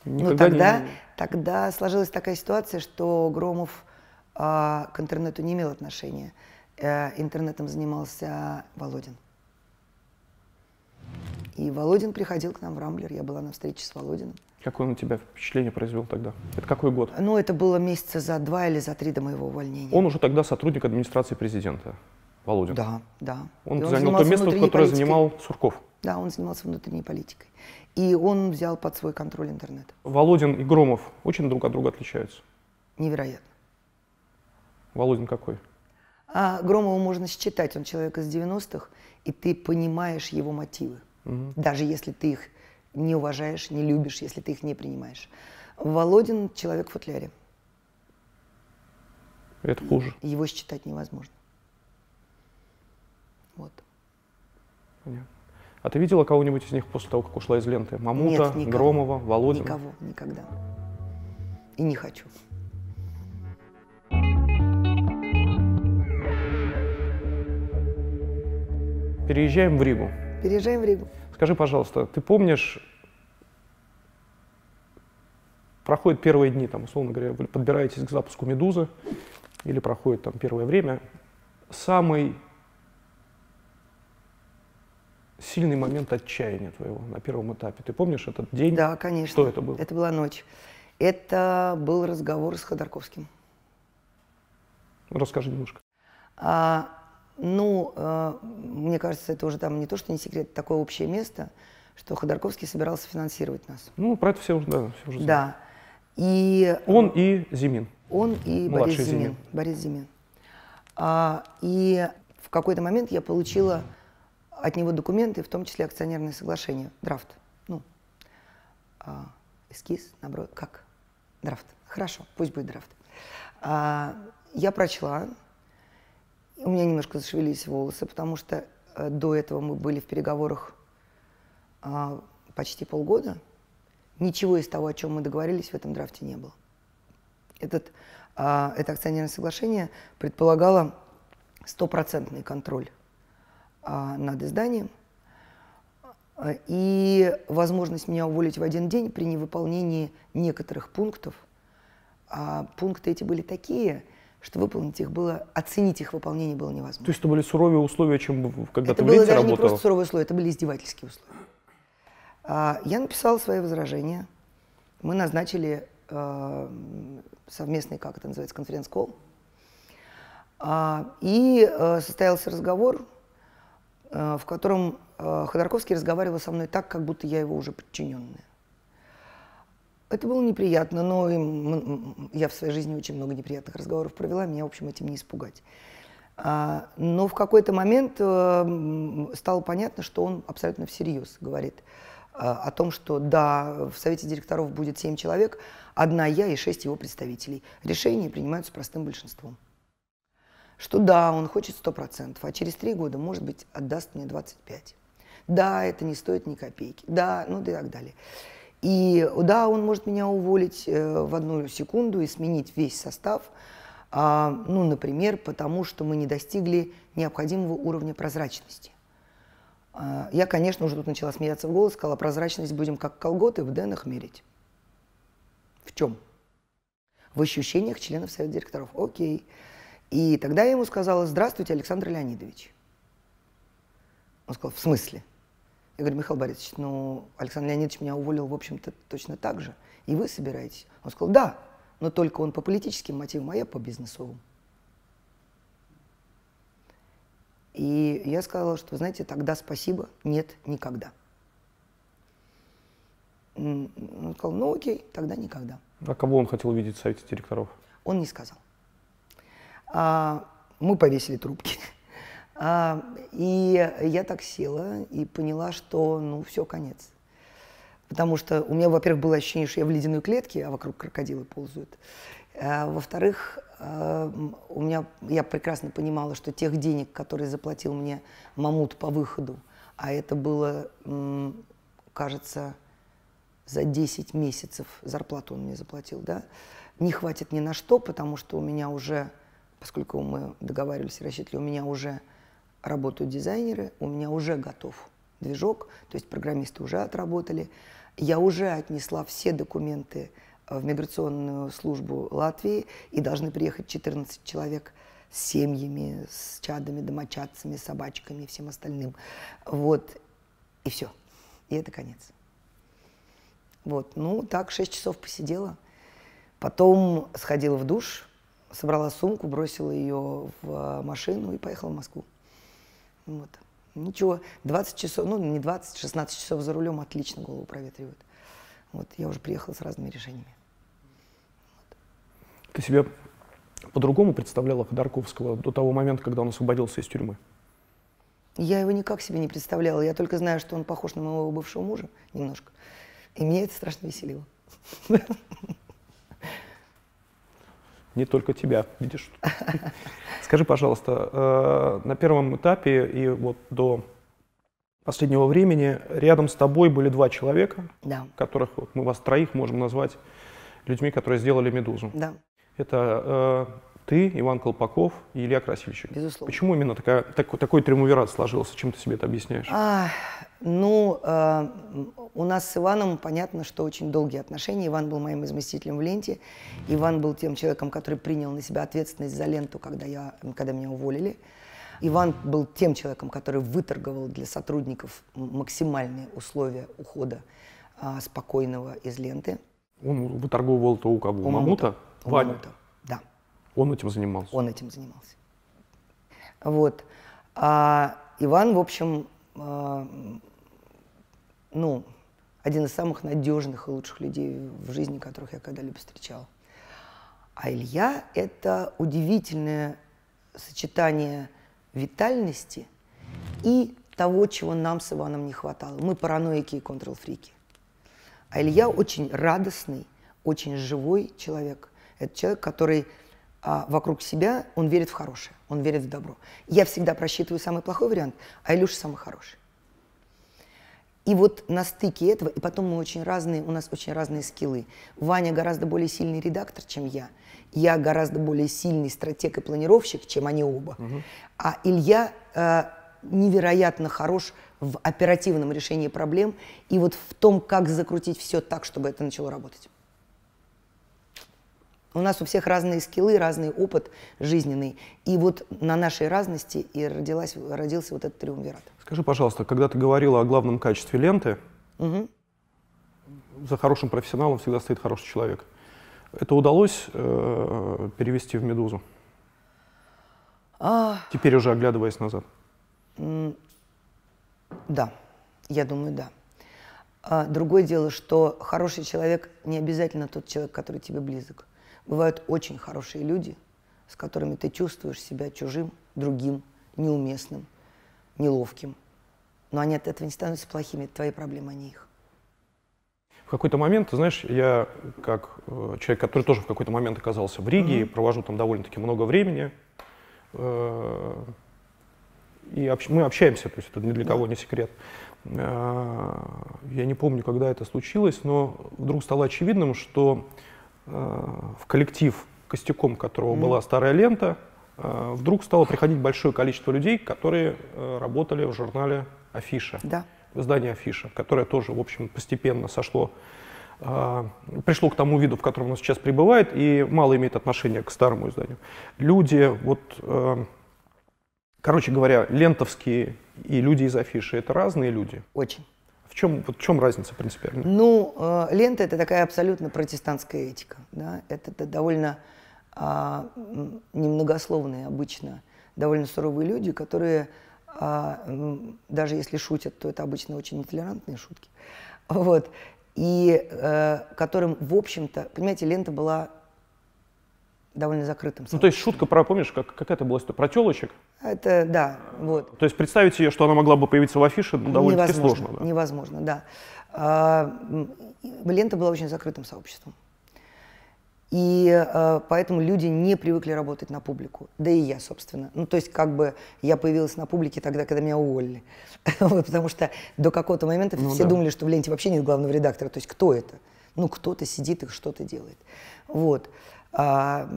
Ну, Никогда не- тогда, тогда сложилась такая ситуация, что Громов а, к интернету не имел отношения. Э, интернетом занимался Володин. И Володин приходил к нам в Рамблер. Я была на встрече с Володиным. Какое он на тебя впечатление произвел тогда? Это какой год? Ну, это было месяца за два или за три до моего увольнения. Он уже тогда сотрудник администрации президента, Володин. Да, да. Он И занял то место, которое политикой. занимал Сурков. Да, он занимался внутренней политикой. И он взял под свой контроль интернет. Володин и Громов очень друг от друга отличаются. Невероятно. Володин какой? А Громова можно считать, он человек из 90-х, и ты понимаешь его мотивы. Даже если ты их не уважаешь, не любишь, если ты их не принимаешь. Володин человек в футляре. Это хуже. Его считать невозможно. Вот. Понятно. А ты видела кого-нибудь из них после того, как ушла из ленты? Мамута, Нет, никого. Громова, Володина? Никого, никогда. И не хочу. Переезжаем в Ригу. Переезжаем в Ригу. Скажи, пожалуйста, ты помнишь, проходят первые дни, там, условно говоря, вы подбираетесь к запуску «Медузы», или проходит там первое время, самый сильный момент отчаяния твоего на первом этапе. Ты помнишь этот день? Да, конечно. Что это было? Это была ночь. Это был разговор с Ходорковским. Расскажи немножко. А, ну, э, мне кажется, это уже там не то, что не секрет, такое общее место, что Ходорковский собирался финансировать нас. Ну, про это все уже, да, все уже знают. Да. И Он и Зимин. он и Младший Борис Зимин. Зимин. Борис Зимин. А, и в какой-то момент я получила от него документы, в том числе акционерное соглашение, драфт. Ну, а, эскиз, наброс, как? Драфт. Хорошо, пусть будет драфт. А, я прочла, у меня немножко зашевелились волосы, потому что э, до этого мы были в переговорах а, почти полгода. Ничего из того, о чем мы договорились, в этом драфте не было. Этот, а, это акционерное соглашение предполагало стопроцентный контроль а, над изданием а, и возможность меня уволить в один день при невыполнении некоторых пунктов. А пункты эти были такие, что выполнить их было, оценить их выполнение было невозможно. То есть это были суровые условия, чем когда Это ты в было ленте даже не работал? просто суровые условия, это были издевательские условия. А, Я написала свои возражения. Мы назначили э, совместный, как это называется, конференц-колл. А, И э, состоялся разговор, э, в котором э, Ходорковский разговаривал со мной так, как будто я его уже подчиненная. Это было неприятно, но я в своей жизни очень много неприятных разговоров провела, меня, в общем, этим не испугать. А, Но в какой-то момент э, стало понятно, что он абсолютно всерьез говорит а, о том, что да, в совете директоров будет семь человек, одна я и шесть его представителей. Решения принимаются простым большинством. Что да, он хочет 100%, а через три года, может быть, отдаст мне 25. Да, это не стоит ни копейки. Да, ну да и так далее. И да, он может меня уволить э, в одну секунду и сменить весь состав, а, ну, например, потому что мы не достигли необходимого уровня прозрачности. А, Я, конечно, уже тут начала смеяться в голос, сказала, прозрачность будем как колготы в денах мерить. В чем? В ощущениях членов Совета директоров. Окей. И тогда я ему сказала, здравствуйте, Александр Леонидович. Он сказал, в смысле? Я говорю, Михаил Борисович, ну, Александр Леонидович меня уволил, в общем-то, точно так же. И вы собираетесь? Он сказал, да, но только он по политическим мотивам, а я по бизнесовым. И я сказала, что, знаете, тогда спасибо, нет, никогда. Он сказал, ну окей, тогда никогда. А кого он хотел видеть в совете директоров? Он не сказал. А, мы повесили трубки. А, и я так села и поняла, что, ну, все, конец. Потому что у меня, во-первых, было ощущение, что я в ледяной клетке, а вокруг крокодилы ползают. А, во-вторых, а, у меня, я прекрасно понимала, что тех денег, которые заплатил мне Мамут по выходу, а это было, кажется, за 10 месяцев зарплату он мне заплатил, да, не хватит ни на что, потому что у меня уже, поскольку мы договаривались и рассчитывали, у меня уже работают дизайнеры, у меня уже готов движок, то есть программисты уже отработали. Я уже отнесла все документы в миграционную службу Латвии, и должны приехать 14 человек с семьями, с чадами, домочадцами, собачками и всем остальным. Вот, и все. И это конец. Вот, ну, так, 6 часов посидела. Потом сходила в душ, собрала сумку, бросила ее в машину и поехала в Москву. Вот. Ничего, 20 часов, ну не 20, 16 часов за рулем отлично голову проветривают. Вот, я уже приехала с разными решениями. Вот. Ты себя по-другому представляла Ходорковского до того момента, когда он освободился из тюрьмы? Я его никак себе не представляла. Я только знаю, что он похож на моего бывшего мужа немножко. И меня это страшно веселило. Не только тебя, видишь. Скажи, пожалуйста, э, на первом этапе и вот до последнего времени рядом с тобой были два человека, да. которых вот, мы вас троих можем назвать людьми, которые сделали «Медузу». Да. Это э, ты, Иван Колпаков и Илья Красильщик. Безусловно. Почему именно такая, так, такой триумвират сложился? Чем ты себе это объясняешь? А, ну, э, у нас с Иваном понятно, что очень долгие отношения. Иван был моим заместителем в ленте. Иван был тем человеком, который принял на себя ответственность за ленту, когда, я, когда меня уволили. Иван был тем человеком, который выторговал для сотрудников максимальные условия ухода а, спокойного из ленты. Он выторговывал-то у кого? У Мамута? У? Мамута. Он этим занимался? Он этим занимался. Вот. А Иван, в общем, а, ну, один из самых надежных и лучших людей в жизни, которых я когда-либо встречал. А Илья – это удивительное сочетание витальности и того, чего нам с Иваном не хватало. Мы параноики и контрол-фрики. А Илья очень радостный, очень живой человек. Это человек, который а, вокруг себя, он верит в хорошее, он верит в добро. Я всегда просчитываю самый плохой вариант, а Илюша самый хороший. И вот на стыке этого, и потом мы очень разные, у нас очень разные скиллы. Ваня гораздо более сильный редактор, чем я. Я гораздо более сильный стратег и планировщик, чем они оба. Угу. А Илья э, невероятно хорош в оперативном решении проблем и вот в том, как закрутить все так, чтобы это начало работать. У нас у всех разные скиллы, разный опыт жизненный. И вот на нашей разности и родилась, родился вот этот триумвират. Скажи, пожалуйста, когда ты говорила о главном качестве ленты, угу. за хорошим профессионалом всегда стоит хороший человек. Это удалось э, перевести в «Медузу»? А... Теперь уже оглядываясь назад. Да, я думаю, да. А другое дело, что хороший человек не обязательно тот человек, который тебе близок. Бывают очень хорошие люди, с которыми ты чувствуешь себя чужим, другим, неуместным, неловким. Но они от этого не становятся плохими, это твои проблемы, а не их. В какой-то момент, ты знаешь, я как э, человек, который тоже в какой-то момент оказался в Риге, mm-hmm. провожу там довольно-таки много времени, э, и общ- мы общаемся, то есть это ни для кого не секрет. Э, я не помню, когда это случилось, но вдруг стало очевидным, что в коллектив, костяком которого mm-hmm. была старая лента, э, вдруг стало приходить большое количество людей, которые э, работали в журнале «Афиша», да. в издании «Афиша», которое тоже, в общем, постепенно сошло, э, пришло к тому виду, в котором оно сейчас пребывает, и мало имеет отношения к старому изданию. Люди, вот, короче говоря, лентовские и люди из «Афиши» — это разные люди? Очень чем, вот в чем разница принципиально? Ну, э, лента это такая абсолютно протестантская этика. Да? Это, это довольно а, немногословные обычно, довольно суровые люди, которые а, даже если шутят, то это обычно очень нетолерантные шутки. Вот. И э, которым, в общем-то, понимаете, лента была довольно закрытым Ну, то есть шутка про, помнишь, как, какая-то была история? Про телочек? Это, да, вот. То есть представить ее, что она могла бы появиться в афише, ну, довольно-таки сложно. Да? Невозможно, да. А, лента была очень закрытым сообществом. И э, поэтому люди не привыкли работать на публику. Да и я, собственно. Ну, то есть, как бы я появилась на публике тогда, когда меня уволили. вот, потому что до какого-то момента Ну все да. думали, что в ленте вообще нет главного редактора. То есть, кто это? Ну, кто-то сидит и что-то делает. Вот. А,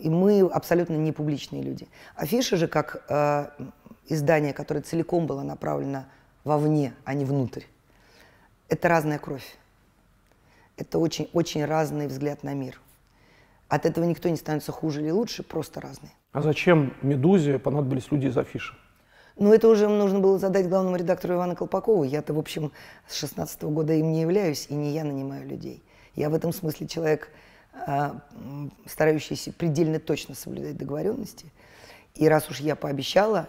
и мы абсолютно не публичные люди. Афиша же, как э, издание, которое целиком было направлено вовне, а не внутрь, это разная кровь. Это очень, очень разный взгляд на мир. От этого никто не становится хуже или лучше, просто разные. А зачем «Медузе» понадобились люди из афиши? Но это уже нужно было задать главному редактору Ивану Колпакову. Я-то, в общем, с 16 года им не являюсь, и не я нанимаю людей. Я в этом смысле человек, а, м, старающийся предельно точно соблюдать договоренности. И раз уж я пообещала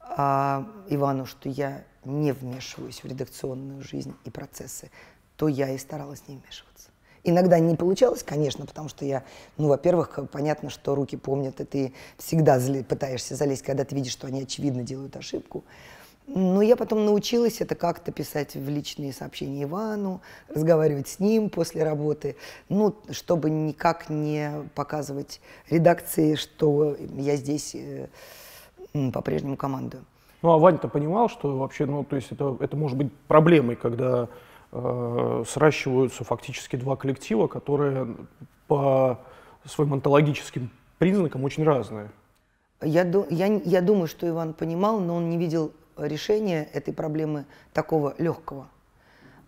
а, Ивану, что я не вмешиваюсь в редакционную жизнь и процессы, то я и старалась не вмешиваться. Иногда не получалось, конечно, потому что я, ну, во-первых, понятно, что руки помнят, и ты всегда пытаешься залезть, когда ты видишь, что они очевидно делают ошибку. Но я потом научилась это как-то писать в личные сообщения Ивану, разговаривать с ним после работы, ну, чтобы никак не показывать редакции, что я здесь э, по-прежнему командую. Ну, а Ваня-то понимал, что вообще, ну, то есть это, это может быть проблемой, когда э, сращиваются фактически два коллектива, которые по своим онтологическим признакам очень разные. Я, я, я думаю, что Иван понимал, но он не видел решения этой проблемы такого легкого.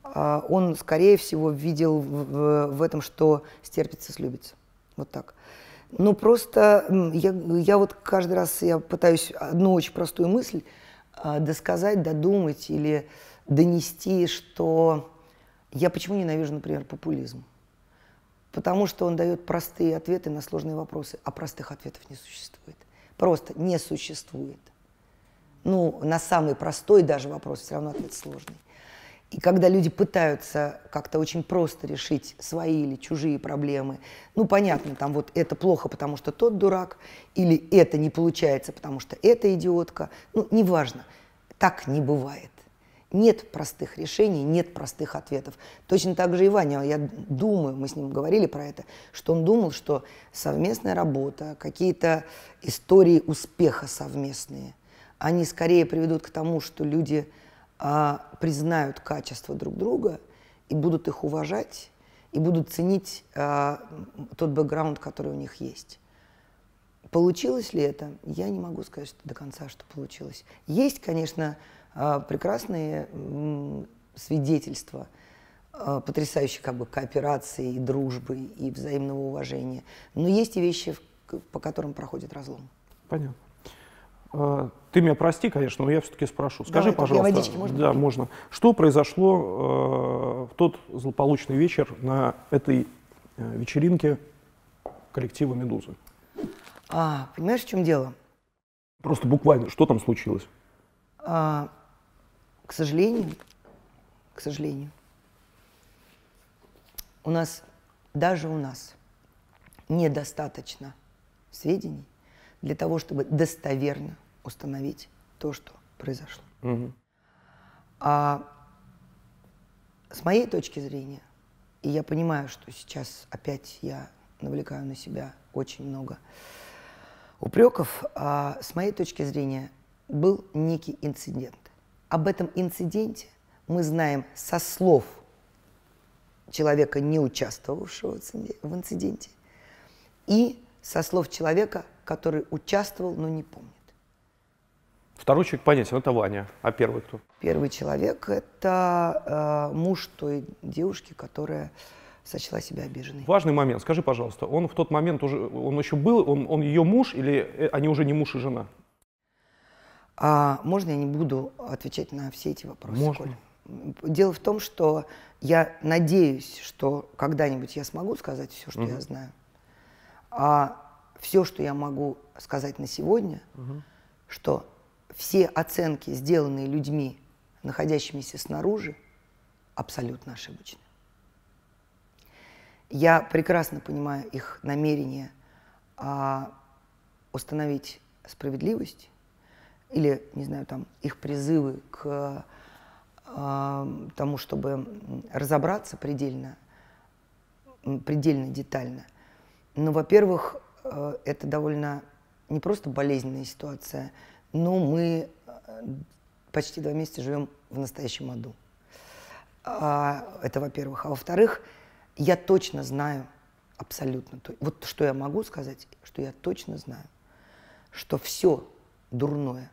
А, Он, скорее всего, видел в, в- этом, что стерпится, слюбится. Вот так. Ну, просто я, я вот каждый раз я пытаюсь одну очень простую мысль а, досказать, додумать или донести, что я почему ненавижу, например, популизм. Потому что он дает простые ответы на сложные вопросы, а простых ответов не существует. Просто не существует. Ну, на самый простой даже вопрос все равно ответ сложный. И когда люди пытаются как-то очень просто решить свои или чужие проблемы, ну, понятно, там вот это плохо, потому что тот дурак, или это не получается, потому что это идиотка, ну, неважно, так не бывает. Нет простых решений, нет простых ответов. Точно так же и Ваня, я думаю, мы с ним говорили про это, что он думал, что совместная работа, какие-то истории успеха совместные, они скорее приведут к тому, что люди а, признают качества друг друга и будут их уважать, и будут ценить а, тот бэкграунд, который у них есть. Получилось ли это? Я не могу сказать что до конца, что получилось. Есть, конечно, а, прекрасные м, свидетельства а, потрясающей как бы кооперации и дружбы и взаимного уважения. Но есть и вещи, по которым проходит разлом. Понятно. Ты меня прости, конечно, но я все-таки спрошу. Скажи, Давай, пожалуйста, водички, можно? да, можно. Что произошло э, в тот злополучный вечер на этой э, вечеринке коллектива Медузы? А, понимаешь, в чем дело? Просто буквально, что там случилось? А, к сожалению, к сожалению, у нас, даже у нас, недостаточно сведений для того, чтобы достоверно установить то, что произошло. Мгм. А с моей точки зрения, и я понимаю, что сейчас опять я навлекаю на себя очень много упреков, а с моей точки зрения был некий инцидент. Об этом инциденте мы знаем со слов человека, не участвовавшего в инциденте, и со слов человека, который участвовал, но не помнит. Второй человек понятен, это Ваня. А первый кто? Первый человек – это э, муж той девушки, которая сочла себя обиженной. Важный момент. Скажи, пожалуйста, он в тот момент уже, он еще был, он, он ее муж или э, они уже не муж и жена? А можно я не буду отвечать на все эти вопросы? Можно. Коль? Дело в том, что я надеюсь, что когда-нибудь я смогу сказать все, что я знаю. А все, что я могу сказать на сегодня, что все оценки, сделанные людьми, находящимися снаружи, абсолютно ошибочны. Я прекрасно понимаю их намерения а установить справедливость или, не знаю, там, их призывы к э, тому, чтобы разобраться предельно, предельно детально. Ну, во-первых, э, это довольно не просто болезненная ситуация, но мы э, почти два месяца живем в настоящем аду. А, это во-первых. А во-вторых, я точно знаю, абсолютно, вот что я могу сказать, что я точно знаю, что все дурное,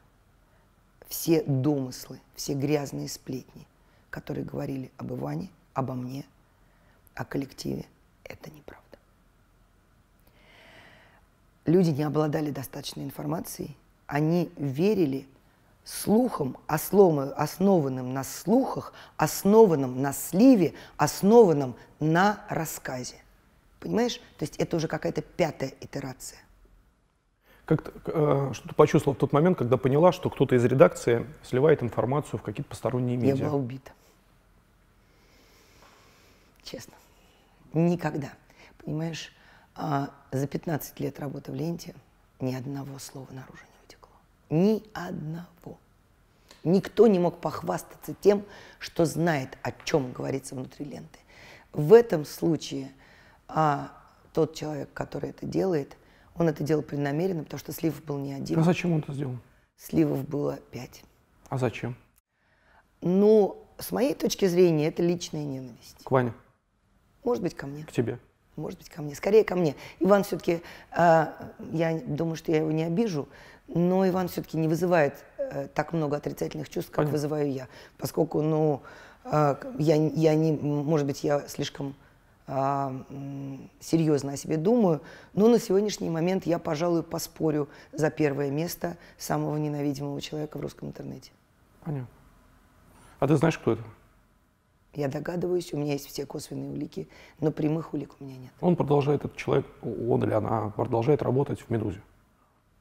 все домыслы, все грязные сплетни, которые говорили об Иване, обо мне, о коллективе, это неправда. Люди не обладали достаточной информацией, они верили слухам, основанным на слухах, основанным на сливе, основанным на рассказе. Понимаешь? То есть это уже какая-то пятая итерация. Как э, что ты почувствовал в тот момент, когда поняла, что кто-то из редакции сливает информацию в какие-то посторонние медиа? Я была убита. Честно. Никогда. Понимаешь, а, за 15 лет работы в ленте ни одного слова наружу. Ни одного. Никто не мог похвастаться тем, что знает, о чем говорится внутри ленты. В этом случае а, тот человек, который это делает, он это делал преднамеренно, потому что сливов был не один. А зачем он это сделал? Сливов было пять. А зачем? Ну, с моей точки зрения, это личная ненависть. К Ване? Может быть, ко мне. К тебе? Может быть, ко мне. Скорее ко мне. Иван все-таки, э, а, я думаю, что я его не обижу, но Иван все-таки не вызывает э, так много отрицательных чувств, как Понятно. вызываю я. Поскольку, ну, э, я, я не, может быть, я слишком э, серьезно о себе думаю, но на сегодняшний момент я, пожалуй, поспорю за первое место самого ненавидимого человека в русском интернете. Понятно. А ты знаешь, кто это? Я догадываюсь, у меня есть все косвенные улики, но прямых улик у меня нет. Он продолжает, этот человек, он или она, продолжает работать в «Медузе»?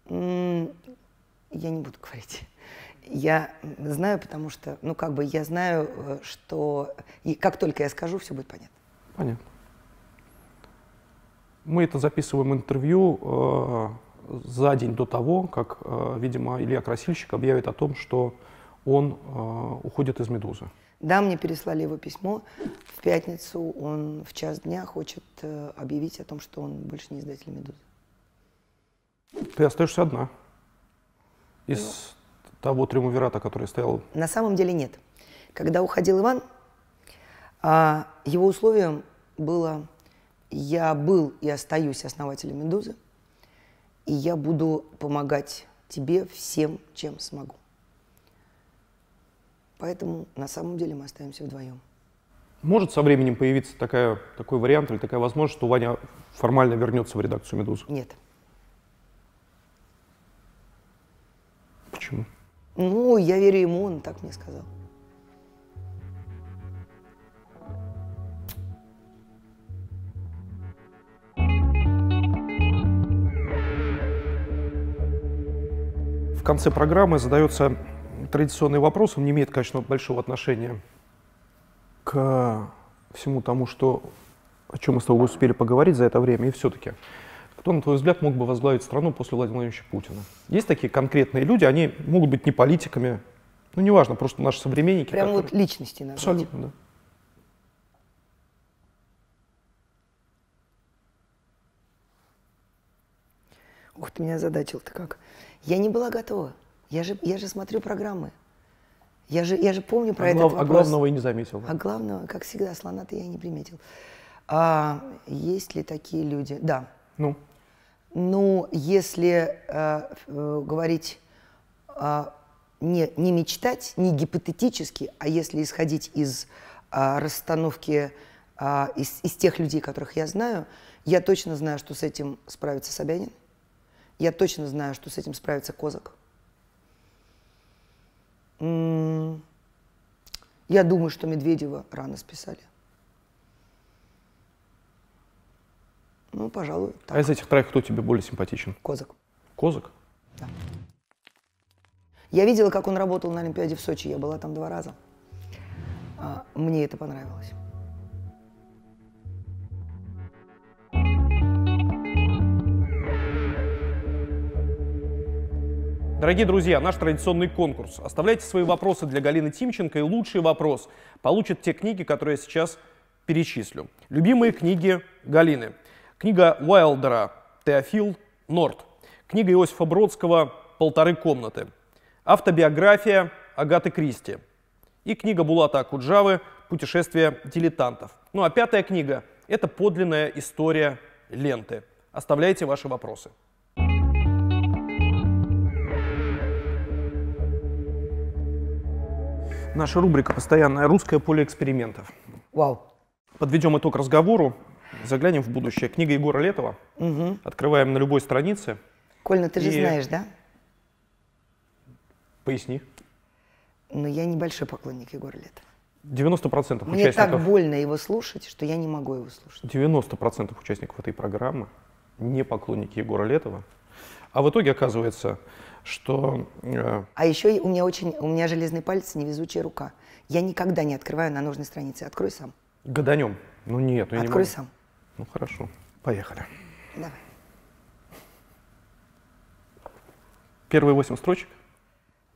Я не буду говорить. Я знаю, потому что, ну, как бы я знаю, э, что и как только я скажу, все будет понятно. Понятно. Мы это записываем интервью э, за день до того, как, э, видимо, Илья Красильщик объявит о том, что он э, уходит из «Медузы». Да, мне переслали его письмо. В пятницу он в час дня хочет э, объявить о том, что он больше не издатель «Медузы». Ты остаешься одна из ну, того триумвирата, который стоял? На самом деле нет. Когда уходил Иван, а, его условием было, я был и остаюсь основателем «Медузы», и я буду помогать тебе всем, чем смогу. Поэтому на самом деле мы остаемся вдвоем. Может со временем появиться такая, такой вариант или такая возможность, что Ваня формально вернется в редакцию «Медузы»? Нет. Почему? Ну, я верю ему, он так мне сказал. В конце программы задается традиционный вопрос, он не имеет, конечно, большого отношения к всему тому, что, о чем мы с тобой успели поговорить за это время, и все-таки, кто, на твой взгляд, мог бы возглавить страну после Владимира Владимировича Путина? Есть такие конкретные люди, они могут быть не политиками, ну, неважно, просто наши современники. Прям которые... вот личности назвать. Абсолютно, да. Ух ты, меня задачил-то как. Я не была готова. Я же, я же смотрю программы. Я же, я же помню про а этот глав, вопрос. А главного и не заметил. А главного, как всегда, слона-то я не приметил. А, есть ли такие люди? Да. Ну? Ну, если э, э, говорить э, не, не мечтать, не гипотетически, а если исходить из э, расстановки э, из, из тех людей, которых я знаю, я точно знаю, что с этим справится Собянин. Я точно знаю, что с этим справится Козак. Я думаю, что Медведева рано списали. Ну, пожалуй, так. А из этих троих кто тебе более симпатичен? Козак. Козак? Да. Я видела, как он работал на Олимпиаде в Сочи. Я была там два раза. А, мне это понравилось. Дорогие друзья, наш традиционный конкурс. Оставляйте свои вопросы для Галины Тимченко, и лучший вопрос получит те книги, которые я сейчас перечислю. Любимые книги Галины. Книга Уайлдера «Теофил Норт». Книга Иосифа Бродского «Полторы комнаты». Автобиография Агаты Кристи. И книга Булата Акуджавы «Путешествие дилетантов». Ну а пятая книга – это подлинная история ленты. Оставляйте ваши вопросы. Наша рубрика постоянная «Русское поле экспериментов». Вау. Подведем итог разговору, заглянем в будущее. Книга Егора Летова. Мгм. Открываем на любой странице. Коль, ну ты же И- знаешь, да? Поясни. Но я небольшой поклонник Егора Летова. 90% Мне так участников, больно его слушать, что я не могу его слушать. 90% участников этой программы не поклонники Егора Летова. А в итоге оказывается, что э, А еще у меня очень, у меня железный палец, невезучая рука. Я никогда не открываю на нужной странице. Открой сам. гаданем. Ну нет, ну я не Открой могу. сам. Ну хорошо, поехали. Давай. Первые восемь строчек.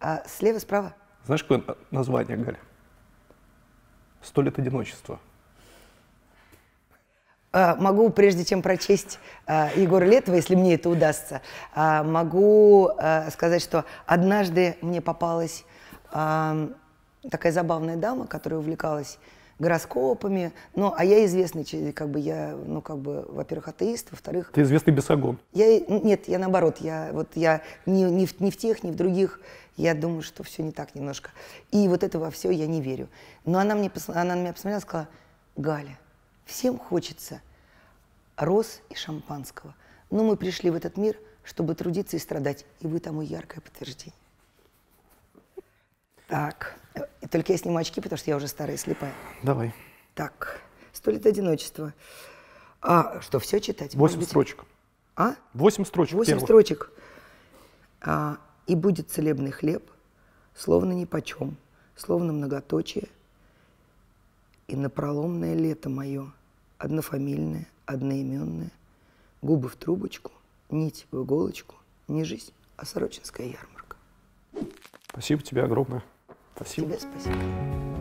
А слева, справа? Знаешь, какое на- название, Галя? «Сто лет одиночества». А, могу, прежде чем прочесть а, Егора Летова, если мне это удастся, а, могу сказать, что однажды мне попалась такая забавная дама, которая увлекалась гороскопами, ну, а я известный, как бы я, ну, как бы, во-первых, атеист, во-вторых, Ты известный бесогон. я, нет, я наоборот, я вот я ни, ни, в, ни в тех, ни в других, я думаю, что все не так немножко. И вот это во все я не верю. Но она, мне, она на меня посмотрела и сказала, Галя, всем хочется роз и шампанского. Но мы пришли в этот мир, чтобы трудиться и страдать, и вы тому яркое подтверждение. Так, только я сниму очки, потому что я уже старая и слепая. Давай. Так, сто лет одиночества. А, что, все читать? Восемь строчек. А? Восемь строчек Восемь первых. строчек. А, и будет целебный хлеб, словно нипочем, словно многоточие, и напроломное лето мое, однофамильное, одноименное, губы в трубочку, нить в иголочку, не жизнь, а сорочинская ярмарка. Спасибо тебе огромное. Спасибо. Тебе спасибо.